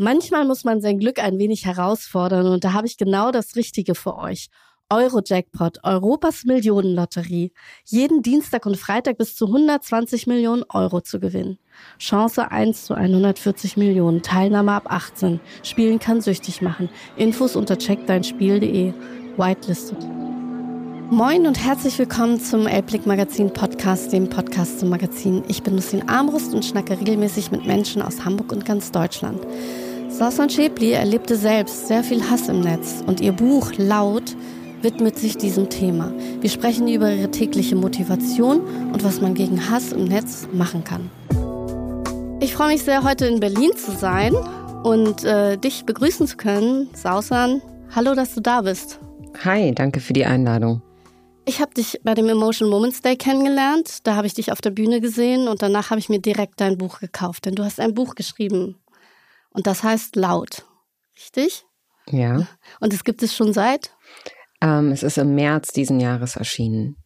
Manchmal muss man sein Glück ein wenig herausfordern und da habe ich genau das Richtige für euch. Eurojackpot, Europas Millionenlotterie. Jeden Dienstag und Freitag bis zu 120 Millionen Euro zu gewinnen. Chance 1 zu 140 Millionen. Teilnahme ab 18. Spielen kann süchtig machen. Infos unter checkdeinspiel.de. Whitelisted. Moin und herzlich willkommen zum Elblick Magazin Podcast, dem Podcast zum Magazin. Ich bin Lucien Armbrust und schnacke regelmäßig mit Menschen aus Hamburg und ganz Deutschland. Sassan Schäbli erlebte selbst sehr viel Hass im Netz und ihr Buch Laut widmet sich diesem Thema. Wir sprechen über ihre tägliche Motivation und was man gegen Hass im Netz machen kann. Ich freue mich sehr, heute in Berlin zu sein und äh, dich begrüßen zu können. Sausan, hallo, dass du da bist. Hi, danke für die Einladung. Ich habe dich bei dem Emotion Moments Day kennengelernt. Da habe ich dich auf der Bühne gesehen und danach habe ich mir direkt dein Buch gekauft, denn du hast ein Buch geschrieben und das heißt laut. Richtig? Ja. Und es gibt es schon seit? Ähm, es ist im März diesen Jahres erschienen.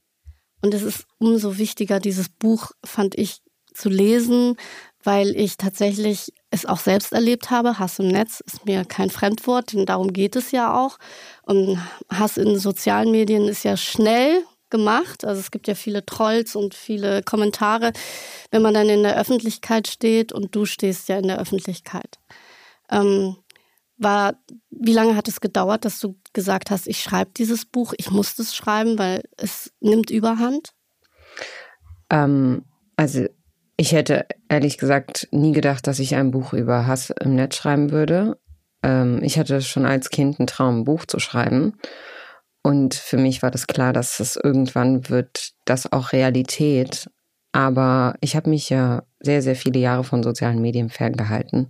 Und es ist umso wichtiger, dieses Buch, fand ich, zu lesen, weil ich tatsächlich es auch selbst erlebt habe. Hass im Netz ist mir kein Fremdwort, denn darum geht es ja auch. Und Hass in sozialen Medien ist ja schnell gemacht. Also es gibt ja viele Trolls und viele Kommentare, wenn man dann in der Öffentlichkeit steht und du stehst ja in der Öffentlichkeit. Ähm, war, wie lange hat es gedauert, dass du gesagt hast, ich schreibe dieses Buch, ich muss es schreiben, weil es nimmt Überhand? Ähm, also ich hätte ehrlich gesagt nie gedacht, dass ich ein Buch über Hass im Netz schreiben würde. Ähm, ich hatte schon als Kind einen Traum, ein Buch zu schreiben. Und für mich war das klar, dass es irgendwann wird das auch Realität. Aber ich habe mich ja sehr, sehr viele Jahre von sozialen Medien ferngehalten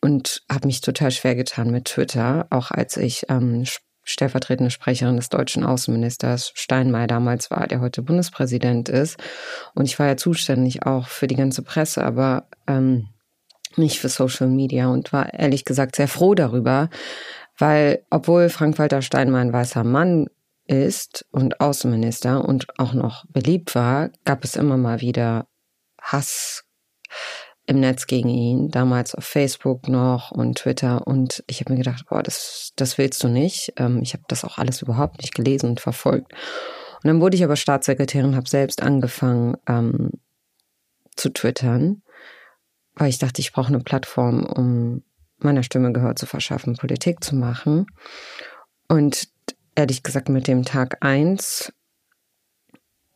und habe mich total schwer getan mit Twitter, auch als ich ähm, stellvertretende Sprecherin des deutschen Außenministers Steinmeier damals war, der heute Bundespräsident ist. Und ich war ja zuständig auch für die ganze Presse, aber ähm, nicht für Social Media und war ehrlich gesagt sehr froh darüber, weil obwohl Frank-Walter Steinmeier ein weißer Mann ist und Außenminister und auch noch beliebt war, gab es immer mal wieder Hass im Netz gegen ihn, damals auf Facebook noch und Twitter. Und ich habe mir gedacht, boah, das, das willst du nicht. Ähm, ich habe das auch alles überhaupt nicht gelesen und verfolgt. Und dann wurde ich aber Staatssekretärin, habe selbst angefangen ähm, zu twittern, weil ich dachte, ich brauche eine Plattform, um meiner Stimme Gehör zu verschaffen, Politik zu machen. Und ehrlich gesagt, mit dem Tag eins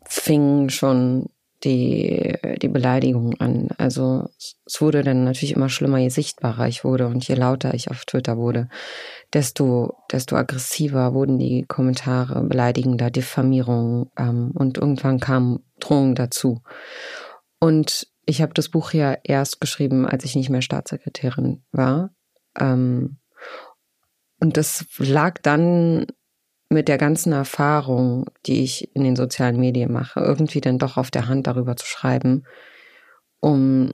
fing schon die, die Beleidigung an. Also es wurde dann natürlich immer schlimmer, je sichtbarer ich wurde und je lauter ich auf Twitter wurde, desto, desto aggressiver wurden die Kommentare, beleidigender, Diffamierung ähm, und irgendwann kam Drohungen dazu. Und ich habe das Buch ja erst geschrieben, als ich nicht mehr Staatssekretärin war. Ähm, und das lag dann mit der ganzen Erfahrung, die ich in den sozialen Medien mache, irgendwie dann doch auf der Hand darüber zu schreiben, um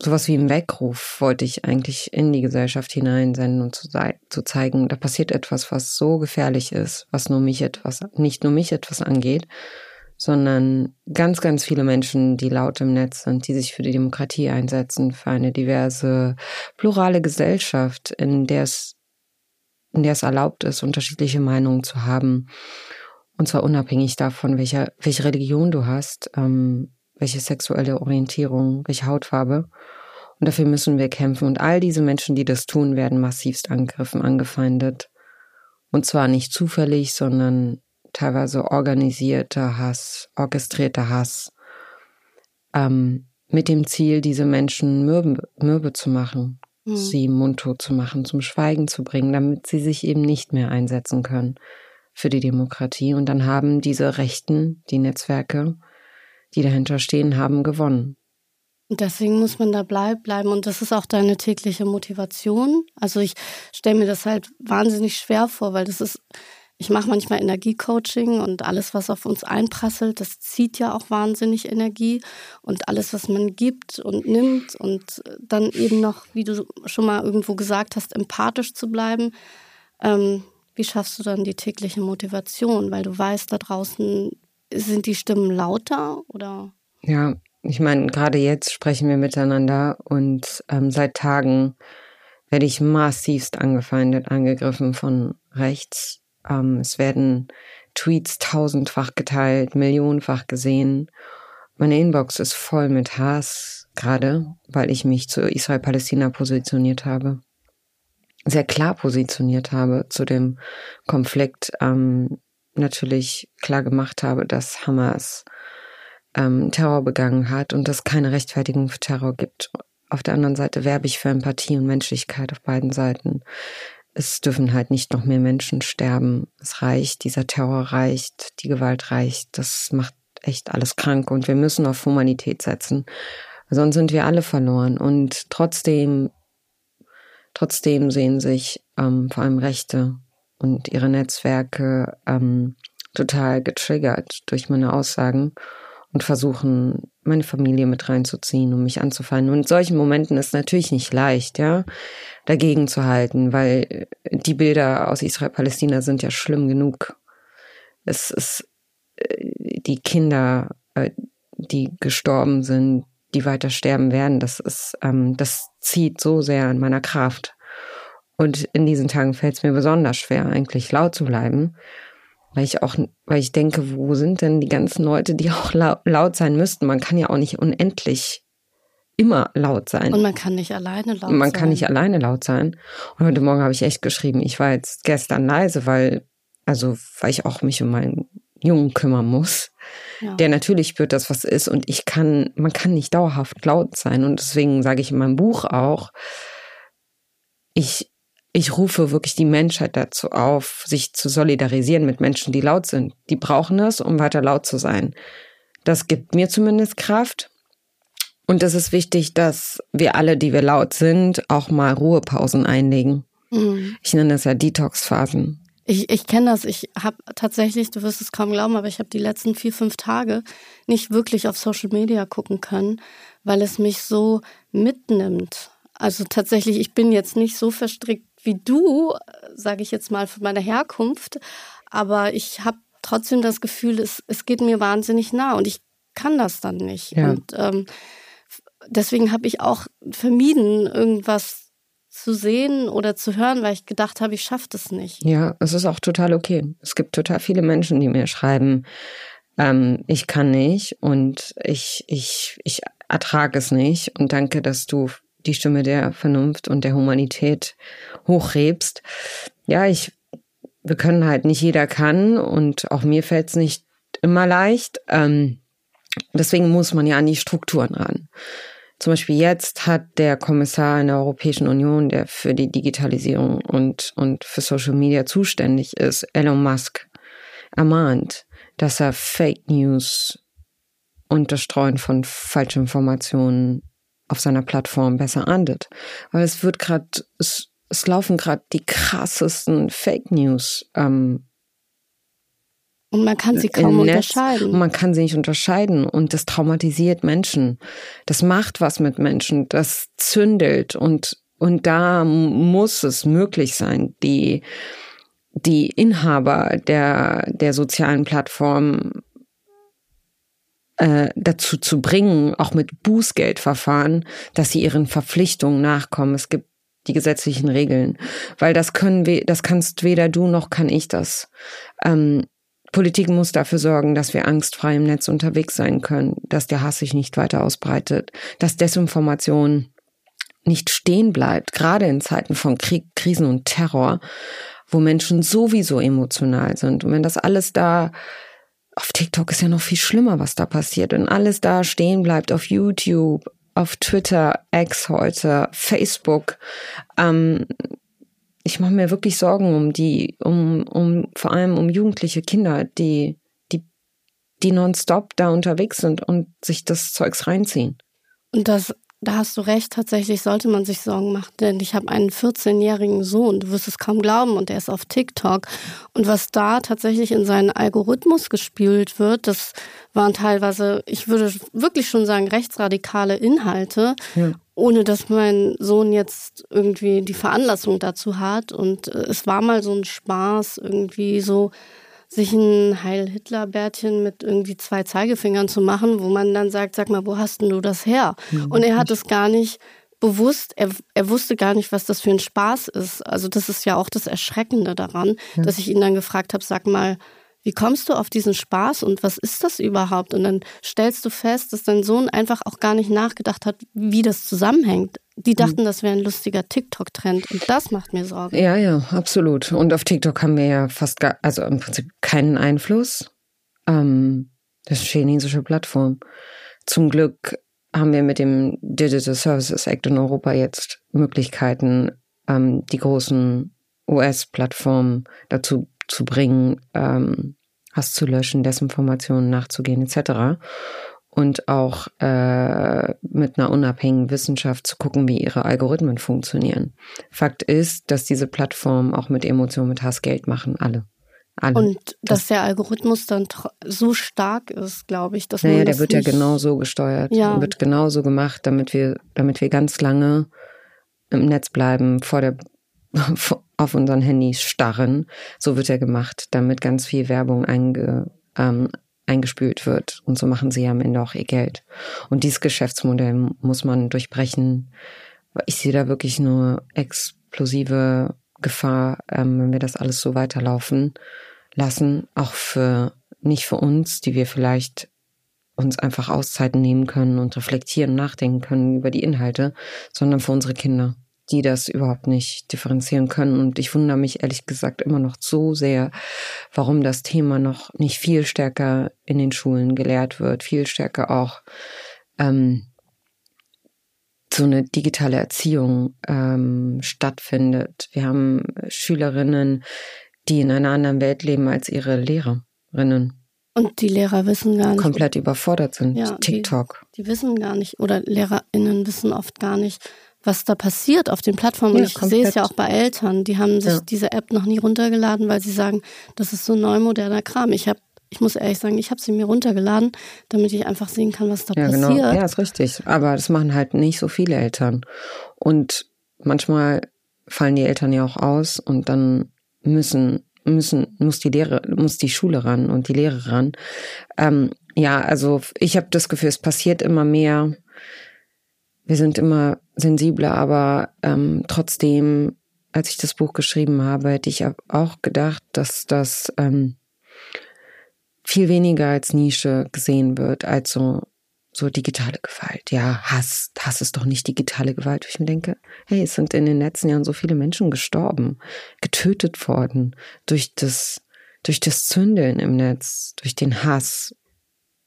sowas wie einen Weckruf wollte ich eigentlich in die Gesellschaft hineinsenden und zu, zu zeigen, da passiert etwas, was so gefährlich ist, was nur mich etwas, nicht nur mich etwas angeht, sondern ganz, ganz viele Menschen, die laut im Netz sind, die sich für die Demokratie einsetzen, für eine diverse, plurale Gesellschaft, in der es in der es erlaubt ist, unterschiedliche Meinungen zu haben. Und zwar unabhängig davon, welche, welche Religion du hast, ähm, welche sexuelle Orientierung, welche Hautfarbe. Und dafür müssen wir kämpfen. Und all diese Menschen, die das tun, werden massivst angegriffen, angefeindet. Und zwar nicht zufällig, sondern teilweise organisierter Hass, orchestrierter Hass, ähm, mit dem Ziel, diese Menschen mürbe, mürbe zu machen, mhm. sie mundtot zu machen, zum Schweigen zu bringen, damit sie sich eben nicht mehr einsetzen können für die Demokratie. Und dann haben diese Rechten, die Netzwerke, die dahinter stehen, haben gewonnen. Und deswegen muss man da bleiben. Und das ist auch deine tägliche Motivation. Also ich stelle mir das halt wahnsinnig schwer vor, weil das ist ich mache manchmal Energiecoaching und alles, was auf uns einprasselt, das zieht ja auch wahnsinnig Energie. Und alles, was man gibt und nimmt und dann eben noch, wie du schon mal irgendwo gesagt hast, empathisch zu bleiben. Ähm, wie schaffst du dann die tägliche Motivation? Weil du weißt, da draußen sind die Stimmen lauter oder? Ja, ich meine, gerade jetzt sprechen wir miteinander und ähm, seit Tagen werde ich massivst angefeindet, angegriffen von rechts. Ähm, es werden Tweets tausendfach geteilt, millionenfach gesehen. Meine Inbox ist voll mit Hass, gerade weil ich mich zu Israel-Palästina positioniert habe. Sehr klar positioniert habe zu dem Konflikt. Ähm, natürlich klar gemacht habe, dass Hamas ähm, Terror begangen hat und dass keine Rechtfertigung für Terror gibt. Auf der anderen Seite werbe ich für Empathie und Menschlichkeit auf beiden Seiten. Es dürfen halt nicht noch mehr Menschen sterben. Es reicht, dieser Terror reicht, die Gewalt reicht. Das macht echt alles krank und wir müssen auf Humanität setzen. Sonst sind wir alle verloren. Und trotzdem, trotzdem sehen sich ähm, vor allem Rechte und ihre Netzwerke ähm, total getriggert durch meine Aussagen und versuchen, meine Familie mit reinzuziehen, um mich anzufallen. Und in solchen Momenten ist natürlich nicht leicht, ja, dagegen zu halten, weil die Bilder aus Israel-Palästina sind ja schlimm genug. Es ist äh, die Kinder, äh, die gestorben sind, die weiter sterben werden, das ist, ähm, das zieht so sehr an meiner Kraft. Und in diesen Tagen fällt es mir besonders schwer, eigentlich laut zu bleiben, weil ich auch, weil ich denke, wo sind denn die ganzen Leute, die auch laut sein müssten? Man kann ja auch nicht unendlich immer laut sein. Und man kann nicht alleine laut man sein. Man kann nicht alleine laut sein. Und heute Morgen habe ich echt geschrieben, ich war jetzt gestern leise, weil, also, weil ich auch mich um meinen Jungen kümmern muss. Ja. Der natürlich spürt das, was ist. Und ich kann, man kann nicht dauerhaft laut sein. Und deswegen sage ich in meinem Buch auch, ich ich rufe wirklich die Menschheit dazu auf, sich zu solidarisieren mit Menschen, die laut sind. Die brauchen es, um weiter laut zu sein. Das gibt mir zumindest Kraft. Und es ist wichtig, dass wir alle, die wir laut sind, auch mal Ruhepausen einlegen. Mhm. Ich nenne das ja Detox-Phasen. Ich, ich kenne das. Ich habe tatsächlich, du wirst es kaum glauben, aber ich habe die letzten vier, fünf Tage nicht wirklich auf Social Media gucken können, weil es mich so mitnimmt. Also tatsächlich, ich bin jetzt nicht so verstrickt wie du, sage ich jetzt mal von meiner Herkunft, aber ich habe trotzdem das Gefühl, es, es geht mir wahnsinnig nah und ich kann das dann nicht. Ja. Und ähm, deswegen habe ich auch vermieden, irgendwas zu sehen oder zu hören, weil ich gedacht habe, ich schaffe das nicht. Ja, es ist auch total okay. Es gibt total viele Menschen, die mir schreiben, ähm, ich kann nicht und ich, ich, ich ertrage es nicht und danke, dass du die Stimme der Vernunft und der Humanität hochrebst. Ja, ich, wir können halt nicht jeder kann und auch mir fällt es nicht immer leicht. Ähm, deswegen muss man ja an die Strukturen ran. Zum Beispiel jetzt hat der Kommissar in der Europäischen Union, der für die Digitalisierung und, und für Social Media zuständig ist, Elon Musk, ermahnt, dass er Fake News und das Streuen von Falschinformationen auf seiner Plattform besser ahndet. Weil es wird gerade, es, es laufen gerade die krassesten Fake News. Ähm, und man kann sie kaum unterscheiden. Und man kann sie nicht unterscheiden. Und das traumatisiert Menschen. Das macht was mit Menschen. Das zündelt. Und, und da muss es möglich sein, die, die Inhaber der, der sozialen Plattformen äh, dazu zu bringen, auch mit Bußgeldverfahren, dass sie ihren Verpflichtungen nachkommen. Es gibt die gesetzlichen Regeln, weil das können wir, das kannst weder du noch kann ich das. Ähm, Politik muss dafür sorgen, dass wir angstfrei im Netz unterwegs sein können, dass der Hass sich nicht weiter ausbreitet, dass Desinformation nicht stehen bleibt, gerade in Zeiten von Krieg, Krisen und Terror, wo Menschen sowieso emotional sind. Und wenn das alles da auf TikTok ist ja noch viel schlimmer, was da passiert. Wenn alles da stehen bleibt, auf YouTube, auf Twitter, X heute, Facebook. Ähm, ich mache mir wirklich Sorgen um die, um, um vor allem um jugendliche Kinder, die, die, die nonstop da unterwegs sind und sich das Zeugs reinziehen. Und das da hast du recht, tatsächlich sollte man sich Sorgen machen, denn ich habe einen 14-jährigen Sohn, du wirst es kaum glauben, und der ist auf TikTok. Und was da tatsächlich in seinen Algorithmus gespielt wird, das waren teilweise, ich würde wirklich schon sagen, rechtsradikale Inhalte, ja. ohne dass mein Sohn jetzt irgendwie die Veranlassung dazu hat. Und äh, es war mal so ein Spaß, irgendwie so sich ein Heil-Hitler-Bärtchen mit irgendwie zwei Zeigefingern zu machen, wo man dann sagt, sag mal, wo hast denn du das her? Mhm. Und er hat es gar nicht bewusst, er, er wusste gar nicht, was das für ein Spaß ist. Also das ist ja auch das Erschreckende daran, ja. dass ich ihn dann gefragt habe, sag mal, wie kommst du auf diesen Spaß und was ist das überhaupt? Und dann stellst du fest, dass dein Sohn einfach auch gar nicht nachgedacht hat, wie das zusammenhängt. Die mhm. dachten, das wäre ein lustiger TikTok-Trend und das macht mir Sorgen. Ja, ja, absolut. Und auf TikTok haben wir ja fast gar, also im Prinzip keinen Einfluss. Ähm, das ist eine chinesische Plattform. Zum Glück haben wir mit dem Digital Services Act in Europa jetzt Möglichkeiten, ähm, die großen US-Plattformen dazu zu bringen, ähm, Hass zu löschen, Desinformationen nachzugehen etc. Und auch äh, mit einer unabhängigen Wissenschaft zu gucken, wie ihre Algorithmen funktionieren. Fakt ist, dass diese Plattformen auch mit Emotionen, mit Hass Geld machen, alle. Alle. Und dass das, der Algorithmus dann so stark ist, glaube ich, dass naja, man der wird ja genau so gesteuert, ja. wird genau so gemacht, damit wir, damit wir ganz lange im Netz bleiben, vor der, auf unseren Handys starren. So wird er gemacht, damit ganz viel Werbung einge, ähm, eingespült wird. Und so machen sie am Ende auch ihr Geld. Und dieses Geschäftsmodell muss man durchbrechen. Ich sehe da wirklich nur explosive Gefahr, ähm, wenn wir das alles so weiterlaufen lassen, auch für nicht für uns, die wir vielleicht uns einfach Auszeiten nehmen können und reflektieren, nachdenken können über die Inhalte, sondern für unsere Kinder, die das überhaupt nicht differenzieren können. Und ich wundere mich ehrlich gesagt immer noch so sehr, warum das Thema noch nicht viel stärker in den Schulen gelehrt wird, viel stärker auch ähm, so eine digitale Erziehung ähm, stattfindet. Wir haben Schülerinnen, die in einer anderen Welt leben als ihre Lehrerinnen. Und die Lehrer wissen gar nicht. Komplett überfordert sind. Ja, TikTok. Die, die, wissen gar nicht, oder LehrerInnen wissen oft gar nicht, was da passiert auf den Plattformen. Ja, ich komplett. sehe es ja auch bei Eltern. Die haben sich ja. diese App noch nie runtergeladen, weil sie sagen, das ist so neu moderner Kram. Ich habe ich muss ehrlich sagen, ich habe sie mir runtergeladen, damit ich einfach sehen kann, was da ja, genau. passiert. Genau. Ja, ist richtig. Aber das machen halt nicht so viele Eltern. Und manchmal fallen die Eltern ja auch aus und dann müssen müssen muss die Lehre muss die Schule ran und die Lehre ran. Ähm, ja, also ich habe das Gefühl, es passiert immer mehr. Wir sind immer sensibler, aber ähm, trotzdem, als ich das Buch geschrieben habe, hätte ich auch gedacht, dass das ähm, viel weniger als Nische gesehen wird, als so, so digitale Gewalt. Ja, Hass, Hass ist doch nicht digitale Gewalt. Ich mir denke, hey, es sind in den letzten Jahren so viele Menschen gestorben, getötet worden durch das, durch das Zündeln im Netz, durch den Hass,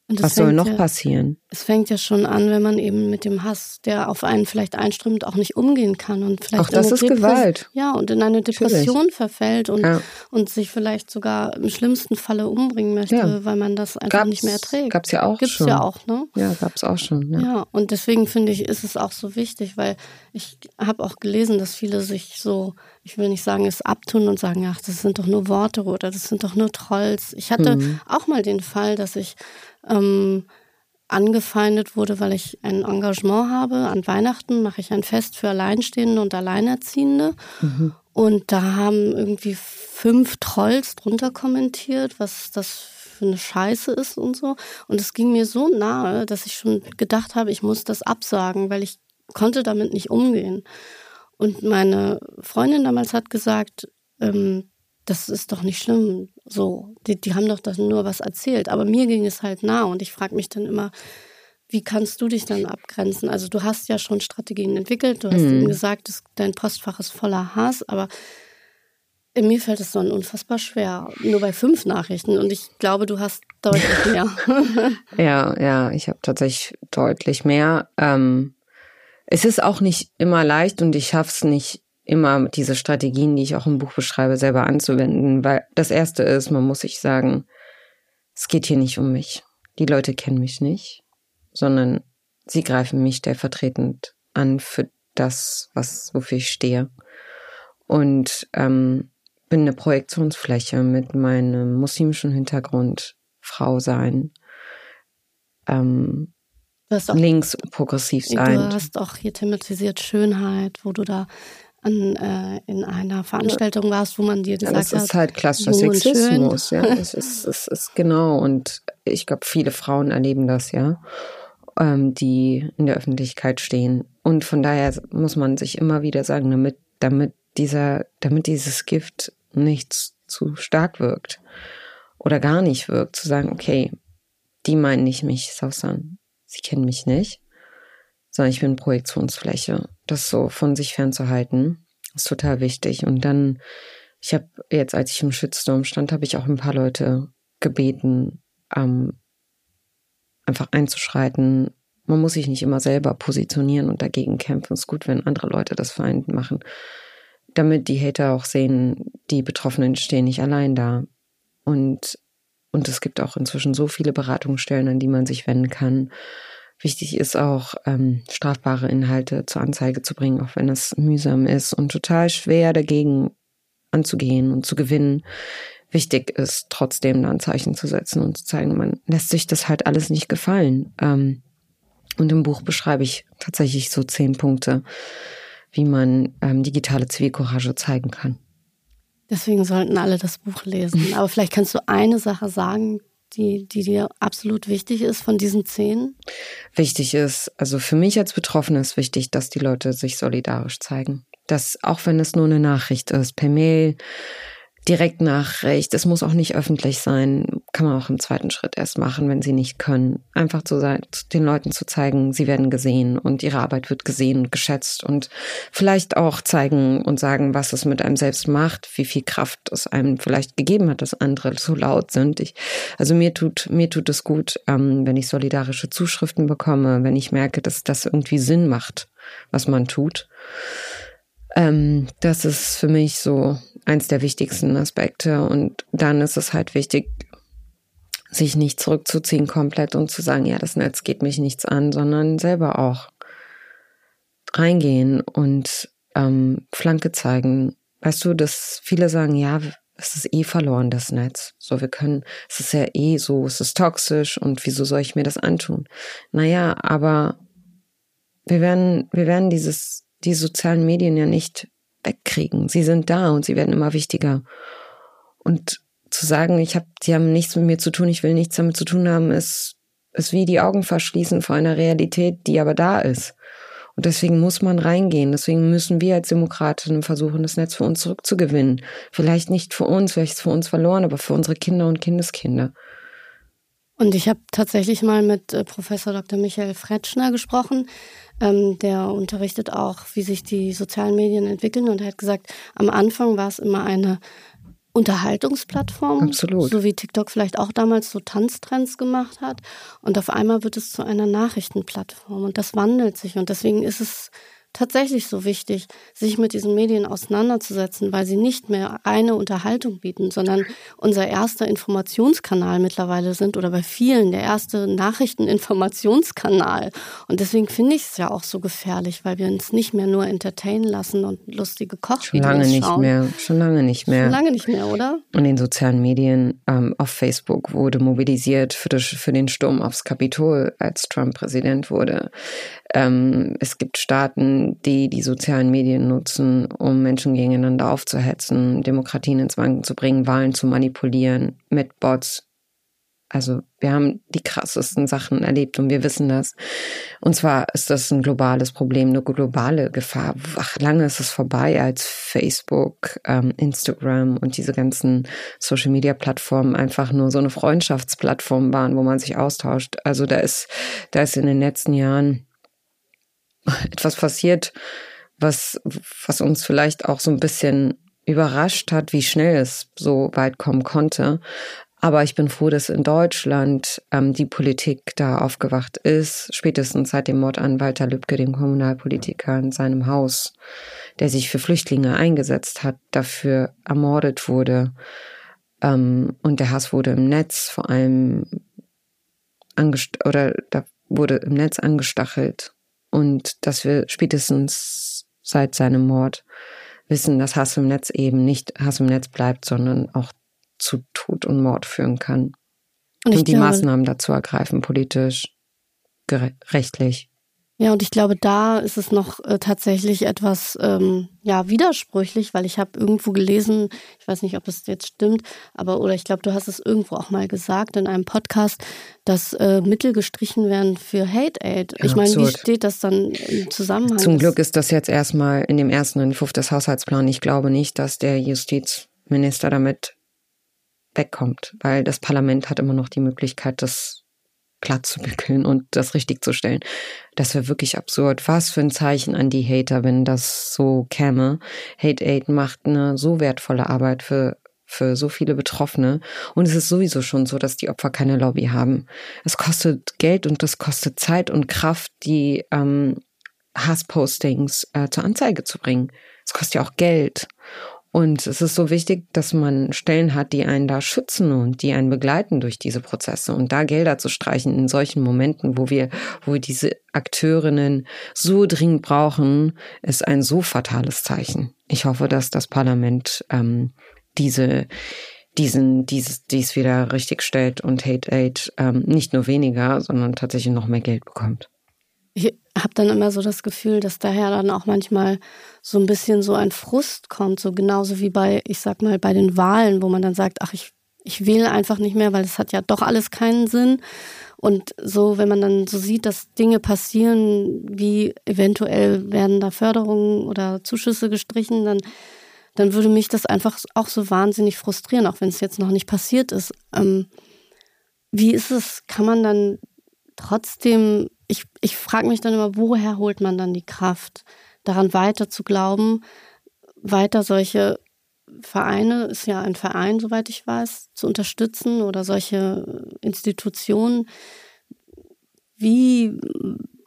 was soll noch ja, passieren? Es fängt ja schon an, wenn man eben mit dem Hass, der auf einen vielleicht einströmt, auch nicht umgehen kann und vielleicht auch das ist Depres Gewalt. Ja, und in eine Depression Natürlich. verfällt und ja. und sich vielleicht sogar im schlimmsten Falle umbringen möchte, ja. weil man das einfach gab's, nicht mehr erträgt. Gab's ja auch Gibt's schon. ja auch, ne? Ja, gab's auch schon. Ja, ja und deswegen finde ich, ist es auch so wichtig, weil ich habe auch gelesen, dass viele sich so ich will nicht sagen, es abtun und sagen, ach, das sind doch nur Worte oder das sind doch nur Trolls. Ich hatte mhm. auch mal den Fall, dass ich ähm, angefeindet wurde, weil ich ein Engagement habe. An Weihnachten mache ich ein Fest für Alleinstehende und Alleinerziehende. Mhm. Und da haben irgendwie fünf Trolls drunter kommentiert, was das für eine Scheiße ist und so. Und es ging mir so nahe, dass ich schon gedacht habe, ich muss das absagen, weil ich konnte damit nicht umgehen. Und meine Freundin damals hat gesagt, ähm, das ist doch nicht schlimm. So, die, die haben doch das nur was erzählt. Aber mir ging es halt nah und ich frage mich dann immer, wie kannst du dich dann abgrenzen? Also du hast ja schon Strategien entwickelt, du hast mhm. eben gesagt, dass dein Postfach ist voller Hass, aber mir fällt es dann unfassbar schwer, nur bei fünf Nachrichten. Und ich glaube, du hast deutlich mehr. ja, ja, ich habe tatsächlich deutlich mehr. Ähm, es ist auch nicht immer leicht und ich schaffe es nicht immer, diese Strategien, die ich auch im Buch beschreibe, selber anzuwenden. Weil das Erste ist, man muss sich sagen, es geht hier nicht um mich. Die Leute kennen mich nicht, sondern sie greifen mich stellvertretend an für das, was wofür ich stehe. Und ähm, bin eine Projektionsfläche mit meinem muslimischen Hintergrund, Frau sein. Ähm, links progressiv sein. Du hast auch hier thematisiert Schönheit, wo du da an, äh, in einer Veranstaltung ja. warst, wo man dir gesagt hat. Ja, das ist halt klassischer Sexismus, ja. Es ist, es ist genau. Und ich glaube, viele Frauen erleben das, ja, ähm, die in der Öffentlichkeit stehen. Und von daher muss man sich immer wieder sagen, damit, damit dieser, damit dieses Gift nicht zu stark wirkt oder gar nicht wirkt, zu sagen, okay, die meinen nicht mich, Sausan. Sie kennen mich nicht, sondern ich bin Projektionsfläche. Das so von sich fernzuhalten, ist total wichtig. Und dann, ich habe jetzt, als ich im Shitstorm stand, habe ich auch ein paar Leute gebeten, ähm, einfach einzuschreiten. Man muss sich nicht immer selber positionieren und dagegen kämpfen. Es ist gut, wenn andere Leute das für machen. Damit die Hater auch sehen, die Betroffenen stehen nicht allein da. Und, und es gibt auch inzwischen so viele Beratungsstellen, an die man sich wenden kann. Wichtig ist auch, ähm, strafbare Inhalte zur Anzeige zu bringen, auch wenn es mühsam ist und total schwer dagegen anzugehen und zu gewinnen wichtig ist, trotzdem ein Zeichen zu setzen und zu zeigen, man lässt sich das halt alles nicht gefallen. Ähm, und im Buch beschreibe ich tatsächlich so zehn Punkte, wie man ähm, digitale Zivilcourage zeigen kann. Deswegen sollten alle das Buch lesen. Aber vielleicht kannst du eine Sache sagen, die, die dir absolut wichtig ist von diesen zehn? Wichtig ist, also für mich als Betroffene ist wichtig, dass die Leute sich solidarisch zeigen. Dass auch wenn es nur eine Nachricht ist, per Mail, Direktnachricht. Es muss auch nicht öffentlich sein. Kann man auch im zweiten Schritt erst machen, wenn sie nicht können. Einfach zu sein, den Leuten zu zeigen, sie werden gesehen und ihre Arbeit wird gesehen und geschätzt und vielleicht auch zeigen und sagen, was es mit einem selbst macht, wie viel Kraft es einem vielleicht gegeben hat, dass andere so laut sind. Ich, also mir tut, mir tut es gut, ähm, wenn ich solidarische Zuschriften bekomme, wenn ich merke, dass das irgendwie Sinn macht, was man tut. Ähm, das ist für mich so eins der wichtigsten Aspekte. Und dann ist es halt wichtig, sich nicht zurückzuziehen komplett und zu sagen, ja, das Netz geht mich nichts an, sondern selber auch reingehen und ähm, Flanke zeigen. Weißt du, dass viele sagen, ja, es ist eh verloren, das Netz. So, wir können, es ist ja eh so, es ist toxisch und wieso soll ich mir das antun? Naja, aber wir werden, wir werden dieses, die sozialen Medien ja nicht wegkriegen. Sie sind da und sie werden immer wichtiger. Und zu sagen, ich habe, die haben nichts mit mir zu tun, ich will nichts damit zu tun haben, ist, ist wie die Augen verschließen vor einer Realität, die aber da ist. Und deswegen muss man reingehen. Deswegen müssen wir als Demokratinnen versuchen, das Netz für uns zurückzugewinnen. Vielleicht nicht für uns, vielleicht ist es für uns verloren, aber für unsere Kinder und Kindeskinder. Und ich habe tatsächlich mal mit äh, Professor Dr. Michael Fretschner gesprochen. Ähm, der unterrichtet auch, wie sich die sozialen Medien entwickeln. Und er hat gesagt, am Anfang war es immer eine Unterhaltungsplattform, Absolut. so wie TikTok vielleicht auch damals so Tanztrends gemacht hat. Und auf einmal wird es zu einer Nachrichtenplattform und das wandelt sich. Und deswegen ist es tatsächlich so wichtig, sich mit diesen Medien auseinanderzusetzen, weil sie nicht mehr eine Unterhaltung bieten, sondern unser erster Informationskanal mittlerweile sind oder bei vielen der erste Nachrichteninformationskanal. Und deswegen finde ich es ja auch so gefährlich, weil wir uns nicht mehr nur entertainen lassen und lustige Kochvideos Schon lange nicht schauen. mehr, schon lange nicht mehr. Schon lange nicht mehr, oder? In den sozialen Medien, ähm, auf Facebook wurde mobilisiert für, das, für den Sturm aufs Kapitol, als Trump Präsident wurde. Ähm, es gibt Staaten, die die sozialen Medien nutzen, um Menschen gegeneinander aufzuhetzen, Demokratien ins Wanken zu bringen, Wahlen zu manipulieren mit Bots. Also wir haben die krassesten Sachen erlebt und wir wissen das. Und zwar ist das ein globales Problem, eine globale Gefahr. Ach, lange ist es vorbei, als Facebook, ähm, Instagram und diese ganzen Social-Media-Plattformen einfach nur so eine Freundschaftsplattform waren, wo man sich austauscht. Also da ist, da ist in den letzten Jahren etwas passiert, was, was uns vielleicht auch so ein bisschen überrascht hat, wie schnell es so weit kommen konnte. Aber ich bin froh, dass in Deutschland ähm, die Politik da aufgewacht ist, spätestens seit dem Mord an Walter Lübcke, dem Kommunalpolitiker in seinem Haus, der sich für Flüchtlinge eingesetzt hat, dafür ermordet wurde. Ähm, und der Hass wurde im Netz vor allem angest oder da wurde im Netz angestachelt und dass wir spätestens seit seinem Mord wissen, dass Hass im Netz eben nicht Hass im Netz bleibt, sondern auch zu Tod und Mord führen kann. Und, und die glaube, Maßnahmen dazu ergreifen, politisch, rechtlich. Ja, und ich glaube, da ist es noch äh, tatsächlich etwas ähm, ja widersprüchlich, weil ich habe irgendwo gelesen, ich weiß nicht, ob es jetzt stimmt, aber oder ich glaube, du hast es irgendwo auch mal gesagt in einem Podcast, dass äh, Mittel gestrichen werden für Hate Aid. Ja, ich meine, wie steht das dann im Zusammenhang? Zum Glück ist das jetzt erstmal in dem ersten Entwurf des Haushaltsplans. Ich glaube nicht, dass der Justizminister damit wegkommt, weil das Parlament hat immer noch die Möglichkeit, das glatt zu bückeln und das richtig zu stellen. Das wäre wirklich absurd. Was für ein Zeichen an die Hater, wenn das so käme. Hate Aid macht eine so wertvolle Arbeit für für so viele Betroffene. Und es ist sowieso schon so, dass die Opfer keine Lobby haben. Es kostet Geld und es kostet Zeit und Kraft, die ähm, Hasspostings äh, zur Anzeige zu bringen. Es kostet ja auch Geld. Und es ist so wichtig, dass man Stellen hat, die einen da schützen und die einen begleiten durch diese Prozesse. Und da Gelder zu streichen in solchen Momenten, wo wir, wo wir diese Akteurinnen so dringend brauchen, ist ein so fatales Zeichen. Ich hoffe, dass das Parlament ähm, diese diesen, dieses, dies wieder richtig stellt und Hate Aid ähm, nicht nur weniger, sondern tatsächlich noch mehr Geld bekommt. Ich habe dann immer so das Gefühl, dass daher dann auch manchmal so ein bisschen so ein Frust kommt, so genauso wie bei, ich sag mal, bei den Wahlen, wo man dann sagt, ach, ich, ich wähle einfach nicht mehr, weil es hat ja doch alles keinen Sinn. Und so, wenn man dann so sieht, dass Dinge passieren, wie eventuell werden da Förderungen oder Zuschüsse gestrichen, dann, dann würde mich das einfach auch so wahnsinnig frustrieren, auch wenn es jetzt noch nicht passiert ist. Ähm, wie ist es? Kann man dann trotzdem ich, ich frage mich dann immer, woher holt man dann die Kraft, daran weiter zu glauben, weiter solche Vereine, ist ja ein Verein, soweit ich weiß, zu unterstützen oder solche Institutionen. Wie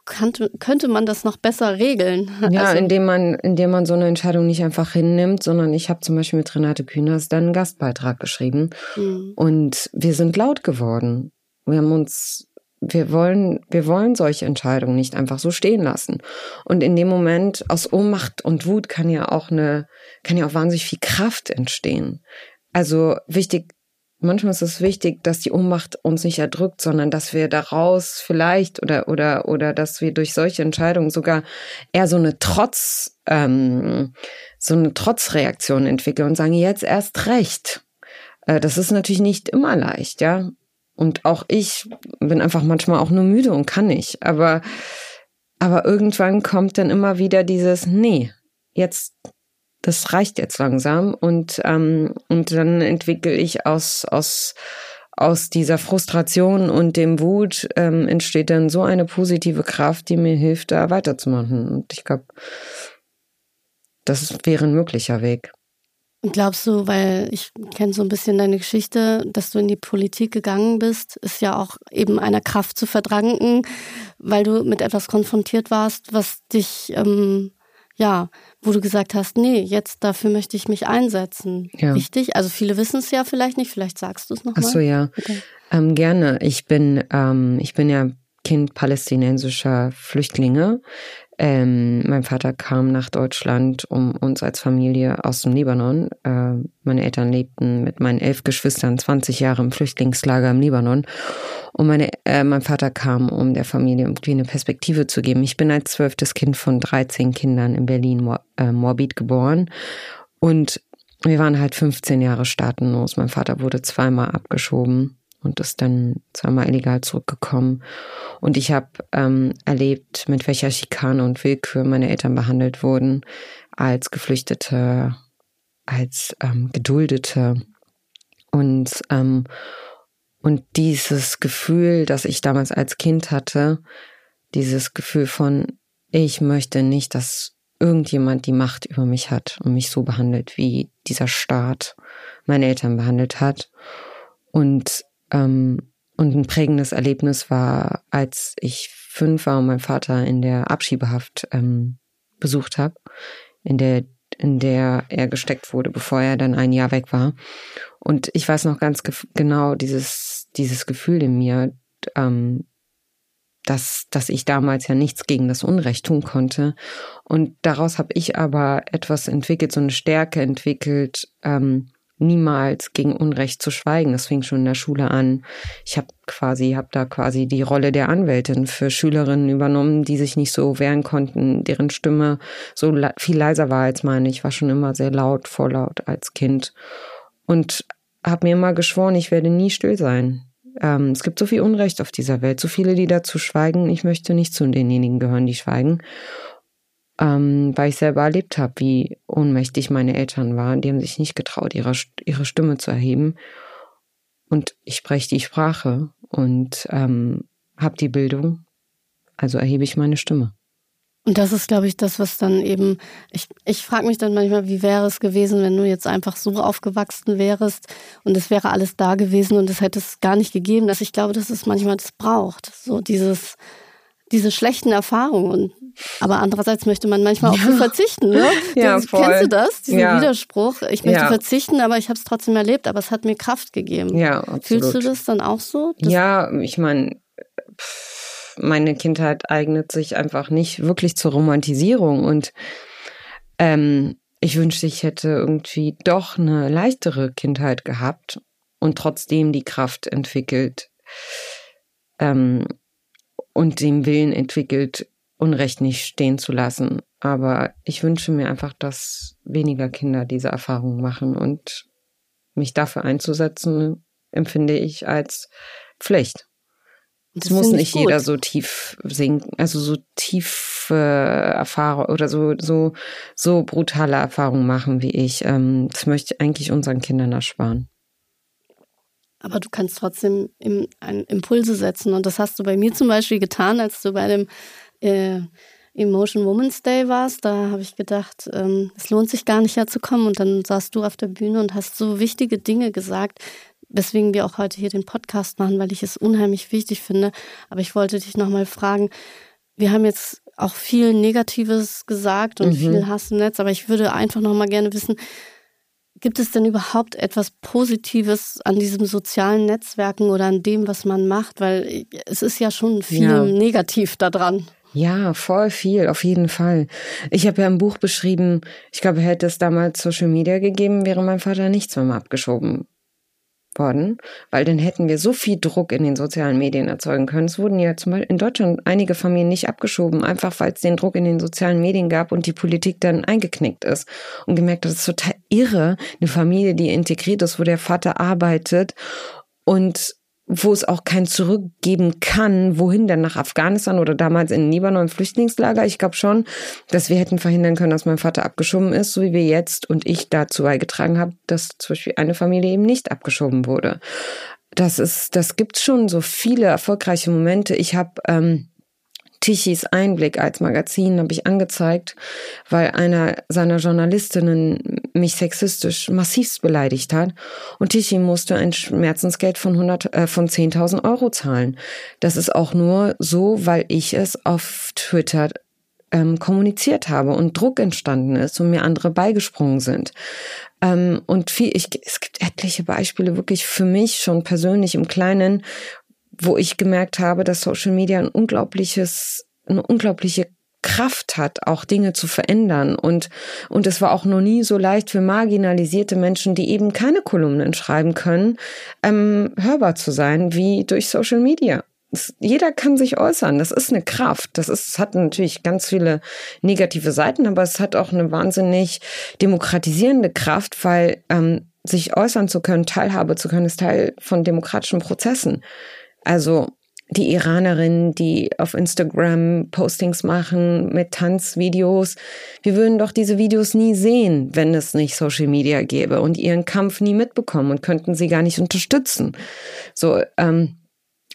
könnte, könnte man das noch besser regeln? Ja, also, indem man, indem man so eine Entscheidung nicht einfach hinnimmt, sondern ich habe zum Beispiel mit Renate Kühners dann einen Gastbeitrag geschrieben mhm. und wir sind laut geworden. Wir haben uns wir wollen, wir wollen solche Entscheidungen nicht einfach so stehen lassen. Und in dem Moment aus Ohnmacht und Wut kann ja auch eine, kann ja auch wahnsinnig viel Kraft entstehen. Also wichtig, manchmal ist es wichtig, dass die Ohnmacht uns nicht erdrückt, sondern dass wir daraus vielleicht oder oder oder dass wir durch solche Entscheidungen sogar eher so eine Trotz, ähm, so eine Trotzreaktion entwickeln und sagen jetzt erst recht. Äh, das ist natürlich nicht immer leicht, ja. Und auch ich bin einfach manchmal auch nur müde und kann nicht. Aber, aber irgendwann kommt dann immer wieder dieses, nee, jetzt, das reicht jetzt langsam. Und, ähm, und dann entwickle ich aus, aus, aus dieser Frustration und dem Wut ähm, entsteht dann so eine positive Kraft, die mir hilft, da weiterzumachen. Und ich glaube, das wäre ein möglicher Weg. Glaubst du, weil ich kenne so ein bisschen deine Geschichte, dass du in die Politik gegangen bist, ist ja auch eben einer Kraft zu verdanken, weil du mit etwas konfrontiert warst, was dich, ähm, ja, wo du gesagt hast, nee, jetzt dafür möchte ich mich einsetzen. Ja. Richtig? Also viele wissen es ja vielleicht nicht, vielleicht sagst du es nochmal. Ach so, ja. Ähm, gerne. Ich bin, ähm, ich bin ja Kind palästinensischer Flüchtlinge. Ähm, mein Vater kam nach Deutschland, um uns als Familie aus dem Libanon. Äh, meine Eltern lebten mit meinen elf Geschwistern 20 Jahre im Flüchtlingslager im Libanon. Und meine, äh, mein Vater kam, um der Familie irgendwie eine Perspektive zu geben. Ich bin als zwölftes Kind von 13 Kindern in Berlin äh, Morbid geboren. Und wir waren halt 15 Jahre staatenlos. Mein Vater wurde zweimal abgeschoben und ist dann zweimal illegal zurückgekommen. Und ich habe ähm, erlebt, mit welcher Schikane und Willkür meine Eltern behandelt wurden als Geflüchtete, als ähm, Geduldete. Und, ähm, und dieses Gefühl, das ich damals als Kind hatte, dieses Gefühl von, ich möchte nicht, dass irgendjemand die Macht über mich hat und mich so behandelt, wie dieser Staat meine Eltern behandelt hat. Und und ein prägendes Erlebnis war, als ich fünf war und mein Vater in der Abschiebehaft ähm, besucht habe, in der in der er gesteckt wurde, bevor er dann ein Jahr weg war. Und ich weiß noch ganz genau dieses dieses Gefühl in mir, ähm, dass dass ich damals ja nichts gegen das Unrecht tun konnte. Und daraus habe ich aber etwas entwickelt, so eine Stärke entwickelt, ähm, niemals gegen Unrecht zu schweigen. Das fing schon in der Schule an. Ich habe quasi, habe da quasi die Rolle der Anwältin für Schülerinnen übernommen, die sich nicht so wehren konnten, deren Stimme so viel leiser war als meine. Ich war schon immer sehr laut, vorlaut als Kind und habe mir immer geschworen, ich werde nie still sein. Ähm, es gibt so viel Unrecht auf dieser Welt, so viele, die dazu schweigen. Ich möchte nicht zu denjenigen gehören, die schweigen ähm, weil ich selber erlebt habe, wie ohnmächtig meine Eltern waren. Die haben sich nicht getraut, ihre, ihre Stimme zu erheben. Und ich spreche die Sprache und ähm, habe die Bildung, also erhebe ich meine Stimme. Und das ist, glaube ich, das, was dann eben, ich, ich frage mich dann manchmal, wie wäre es gewesen, wenn du jetzt einfach so aufgewachsen wärst und es wäre alles da gewesen und es hätte es gar nicht gegeben, dass ich glaube, dass es manchmal das braucht. So dieses, diese schlechten Erfahrungen. Aber andererseits möchte man manchmal auch ja. so verzichten. Ne? Ja, voll. Kennst du das, diesen ja. Widerspruch? Ich möchte ja. verzichten, aber ich habe es trotzdem erlebt, aber es hat mir Kraft gegeben. Ja, absolut. Fühlst du das dann auch so? Ja, ich meine, meine Kindheit eignet sich einfach nicht wirklich zur Romantisierung und ähm, ich wünschte, ich hätte irgendwie doch eine leichtere Kindheit gehabt und trotzdem die Kraft entwickelt, ähm, und den Willen entwickelt, Unrecht nicht stehen zu lassen. Aber ich wünsche mir einfach, dass weniger Kinder diese Erfahrung machen und mich dafür einzusetzen, empfinde ich als Pflicht. Es muss nicht jeder so tief sinken, also so tiefe Erfahrung oder so, so, so brutale Erfahrungen machen wie ich. Ähm, das möchte ich eigentlich unseren Kindern ersparen. Aber du kannst trotzdem im, ein, Impulse setzen. Und das hast du bei mir zum Beispiel getan, als du bei dem äh, Emotion Women's Day warst. Da habe ich gedacht, ähm, es lohnt sich gar nicht herzukommen. Und dann saßt du auf der Bühne und hast so wichtige Dinge gesagt, weswegen wir auch heute hier den Podcast machen, weil ich es unheimlich wichtig finde. Aber ich wollte dich nochmal fragen, wir haben jetzt auch viel Negatives gesagt und mhm. viel Hass im Netz, aber ich würde einfach nochmal gerne wissen, Gibt es denn überhaupt etwas Positives an diesem sozialen Netzwerken oder an dem, was man macht? Weil es ist ja schon viel ja. negativ daran. Ja, voll viel, auf jeden Fall. Ich habe ja ein Buch beschrieben, ich glaube, hätte es damals Social Media gegeben, wäre mein Vater nicht zweimal abgeschoben worden, weil dann hätten wir so viel Druck in den sozialen Medien erzeugen können. Es wurden ja zum Beispiel in Deutschland einige Familien nicht abgeschoben, einfach weil es den Druck in den sozialen Medien gab und die Politik dann eingeknickt ist und gemerkt, das ist total irre, eine Familie, die integriert ist, wo der Vater arbeitet und wo es auch kein Zurückgeben kann, wohin denn nach Afghanistan oder damals in Libanon Flüchtlingslager. Ich glaube schon, dass wir hätten verhindern können, dass mein Vater abgeschoben ist, so wie wir jetzt und ich dazu beigetragen habe, dass zum Beispiel eine Familie eben nicht abgeschoben wurde. Das ist, das gibt schon so viele erfolgreiche Momente. Ich habe ähm, Tichys Einblick als Magazin habe ich angezeigt, weil einer seiner Journalistinnen mich sexistisch massivst beleidigt hat und Tichy musste ein Schmerzensgeld von 100 äh, von 10.000 Euro zahlen. Das ist auch nur so, weil ich es auf Twitter ähm, kommuniziert habe und Druck entstanden ist und mir andere beigesprungen sind. Ähm, und viel, ich, es gibt etliche Beispiele wirklich für mich schon persönlich im Kleinen, wo ich gemerkt habe, dass Social Media ein unglaubliches, eine unglaubliche Kraft hat, auch Dinge zu verändern. Und, und es war auch noch nie so leicht für marginalisierte Menschen, die eben keine Kolumnen schreiben können, ähm, hörbar zu sein, wie durch Social Media. Es, jeder kann sich äußern. Das ist eine Kraft. Das ist, hat natürlich ganz viele negative Seiten, aber es hat auch eine wahnsinnig demokratisierende Kraft, weil ähm, sich äußern zu können, Teilhabe zu können, ist Teil von demokratischen Prozessen. Also die Iranerinnen, die auf Instagram Postings machen mit Tanzvideos. Wir würden doch diese Videos nie sehen, wenn es nicht Social Media gäbe und ihren Kampf nie mitbekommen und könnten sie gar nicht unterstützen. So, ähm,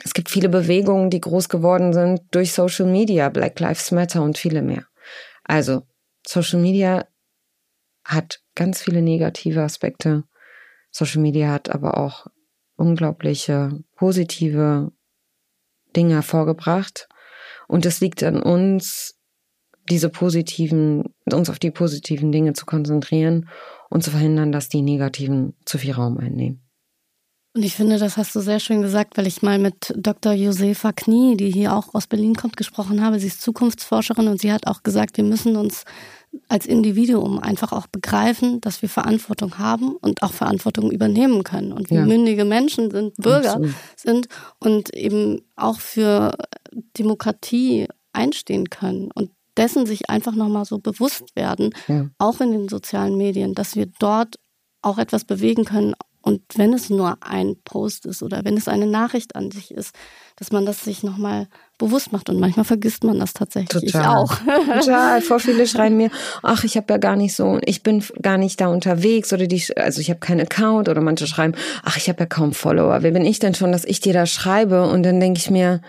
es gibt viele Bewegungen, die groß geworden sind durch Social Media, Black Lives Matter und viele mehr. Also, Social Media hat ganz viele negative Aspekte. Social Media hat aber auch unglaubliche positive Dinge hervorgebracht. Und es liegt an uns, diese positiven, uns auf die positiven Dinge zu konzentrieren und zu verhindern, dass die negativen zu viel Raum einnehmen. Und ich finde, das hast du sehr schön gesagt, weil ich mal mit Dr. Josefa Knie, die hier auch aus Berlin kommt, gesprochen habe. Sie ist Zukunftsforscherin und sie hat auch gesagt, wir müssen uns als Individuum einfach auch begreifen, dass wir Verantwortung haben und auch Verantwortung übernehmen können und wir ja. mündige Menschen sind, Bürger Absolut. sind und eben auch für Demokratie einstehen können und dessen sich einfach nochmal so bewusst werden, ja. auch in den sozialen Medien, dass wir dort auch etwas bewegen können, und wenn es nur ein Post ist oder wenn es eine Nachricht an sich ist, dass man das sich nochmal bewusst macht. Und manchmal vergisst man das tatsächlich. Total. Ich auch. Total. Vor viele schreiben mir, ach, ich habe ja gar nicht so, ich bin gar nicht da unterwegs oder die, also ich habe keinen Account oder manche schreiben, ach, ich habe ja kaum Follower. Wer bin ich denn schon, dass ich dir da schreibe? Und dann denke ich mir,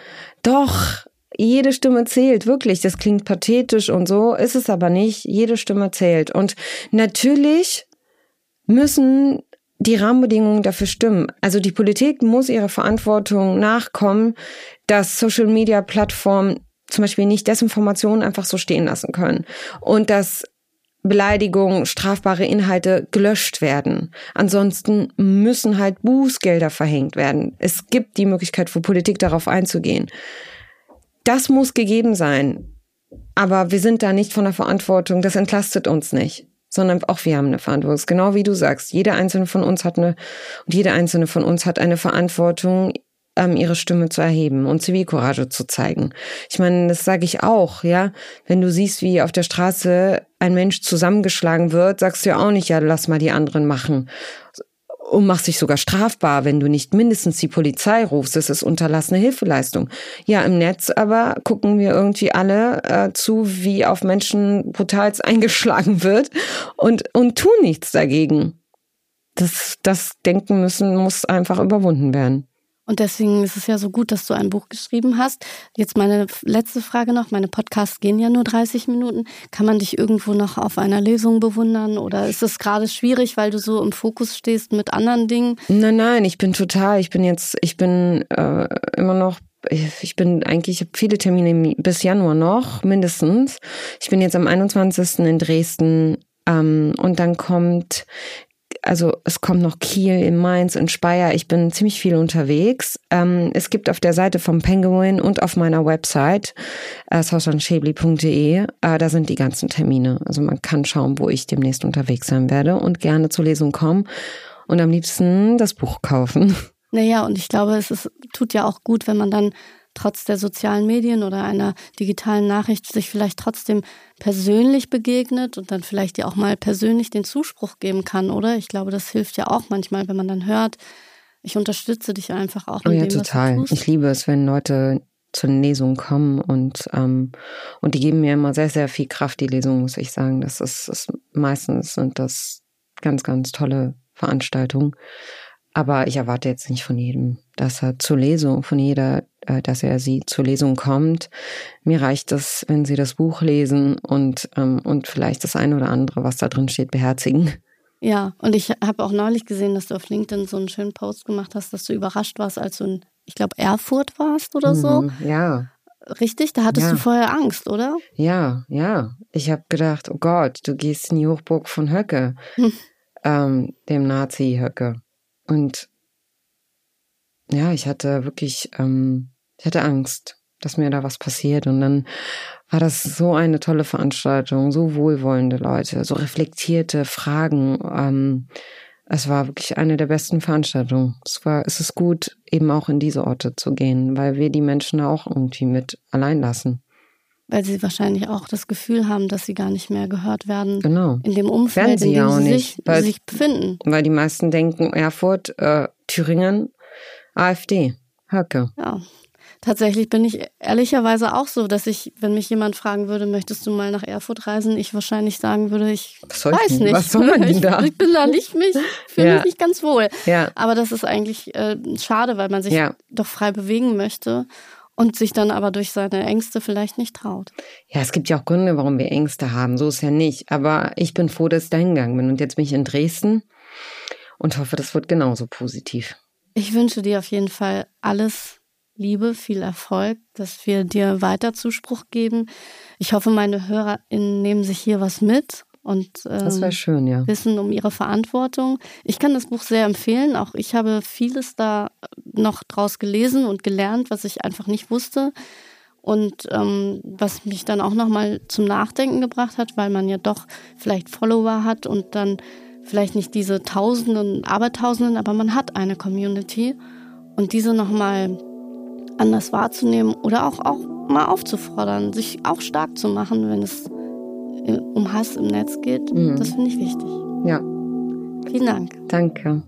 doch, jede Stimme zählt, wirklich. Das klingt pathetisch und so, ist es aber nicht. Jede Stimme zählt. Und natürlich müssen die Rahmenbedingungen dafür stimmen. Also die Politik muss ihrer Verantwortung nachkommen, dass Social-Media-Plattformen zum Beispiel nicht Desinformationen einfach so stehen lassen können und dass Beleidigungen, strafbare Inhalte gelöscht werden. Ansonsten müssen halt Bußgelder verhängt werden. Es gibt die Möglichkeit für Politik darauf einzugehen. Das muss gegeben sein. Aber wir sind da nicht von der Verantwortung. Das entlastet uns nicht sondern auch wir haben eine Verantwortung. Genau wie du sagst, jeder einzelne von uns hat eine und jede einzelne von uns hat eine Verantwortung, ähm, ihre Stimme zu erheben und Zivilcourage zu zeigen. Ich meine, das sage ich auch, ja. Wenn du siehst, wie auf der Straße ein Mensch zusammengeschlagen wird, sagst du ja auch nicht, ja, lass mal die anderen machen, und machst dich sogar strafbar, wenn du nicht mindestens die Polizei rufst. Das ist unterlassene Hilfeleistung. Ja, im Netz aber gucken wir irgendwie alle äh, zu, wie auf Menschen brutals eingeschlagen wird und, und tun nichts dagegen. Das, das Denken müssen muss einfach überwunden werden. Und deswegen ist es ja so gut, dass du ein Buch geschrieben hast. Jetzt meine letzte Frage noch. Meine Podcasts gehen ja nur 30 Minuten. Kann man dich irgendwo noch auf einer Lesung bewundern? Oder ist es gerade schwierig, weil du so im Fokus stehst mit anderen Dingen? Nein, nein, ich bin total. Ich bin jetzt, ich bin äh, immer noch ich bin eigentlich, ich habe viele Termine bis Januar noch, mindestens. Ich bin jetzt am 21. in Dresden ähm, und dann kommt also es kommt noch Kiel, in Mainz, in Speyer. Ich bin ziemlich viel unterwegs. Ähm, es gibt auf der Seite vom Penguin und auf meiner Website äh, sausanschäbli.de, äh, da sind die ganzen Termine. Also man kann schauen, wo ich demnächst unterwegs sein werde und gerne zur Lesung kommen und am liebsten das Buch kaufen. Naja, und ich glaube, es ist, tut ja auch gut, wenn man dann trotz der sozialen Medien oder einer digitalen Nachricht sich vielleicht trotzdem persönlich begegnet und dann vielleicht ja auch mal persönlich den Zuspruch geben kann, oder? Ich glaube, das hilft ja auch manchmal, wenn man dann hört, ich unterstütze dich einfach auch. Oh ja, dem, total. Ich liebe es, wenn Leute zu den Lesungen kommen und ähm, und die geben mir immer sehr sehr viel Kraft die Lesungen muss ich sagen das ist, ist meistens sind das ganz ganz tolle Veranstaltungen aber ich erwarte jetzt nicht von jedem, dass er zur Lesung, von jeder, dass er sie zur Lesung kommt. Mir reicht es, wenn sie das Buch lesen und, ähm, und vielleicht das eine oder andere, was da drin steht, beherzigen. Ja, und ich habe auch neulich gesehen, dass du auf LinkedIn so einen schönen Post gemacht hast, dass du überrascht warst, als du in, ich glaube, Erfurt warst oder so. Mhm, ja. Richtig? Da hattest ja. du vorher Angst, oder? Ja, ja. Ich habe gedacht, oh Gott, du gehst in die Hochburg von Höcke, hm. ähm, dem Nazi Höcke. Und ja, ich hatte wirklich, ähm, ich hatte Angst, dass mir da was passiert. Und dann war das so eine tolle Veranstaltung, so wohlwollende Leute, so reflektierte Fragen. Ähm, es war wirklich eine der besten Veranstaltungen. Es war, es ist gut, eben auch in diese Orte zu gehen, weil wir die Menschen auch irgendwie mit allein lassen weil sie wahrscheinlich auch das Gefühl haben, dass sie gar nicht mehr gehört werden. Genau. In dem Umfeld, in dem sie nicht, sich, weil, sich befinden. Weil die meisten denken, Erfurt, äh, Thüringen, AfD, Höcke. Ja. Tatsächlich bin ich ehrlicherweise auch so, dass ich, wenn mich jemand fragen würde, möchtest du mal nach Erfurt reisen, ich wahrscheinlich sagen würde, ich weiß ich, nicht. Was soll man denn da? Ich, ich bin da nicht mich, fühle ja. mich nicht ganz wohl. Ja. Aber das ist eigentlich äh, schade, weil man sich ja. doch frei bewegen möchte und sich dann aber durch seine Ängste vielleicht nicht traut. Ja, es gibt ja auch Gründe, warum wir Ängste haben. So ist ja nicht. Aber ich bin froh, dass ich da hingegangen bin. Und jetzt bin ich in Dresden und hoffe, das wird genauso positiv. Ich wünsche dir auf jeden Fall alles Liebe, viel Erfolg, dass wir dir weiter Zuspruch geben. Ich hoffe, meine HörerInnen nehmen sich hier was mit und ähm, schön, ja. wissen um ihre Verantwortung. Ich kann das Buch sehr empfehlen. Auch ich habe vieles da noch draus gelesen und gelernt, was ich einfach nicht wusste. Und ähm, was mich dann auch nochmal zum Nachdenken gebracht hat, weil man ja doch vielleicht Follower hat und dann vielleicht nicht diese Tausenden, Abertausenden, aber man hat eine Community und diese nochmal anders wahrzunehmen oder auch, auch mal aufzufordern, sich auch stark zu machen, wenn es um Hass im Netz geht, mhm. das finde ich wichtig. Ja. Vielen Dank. Danke.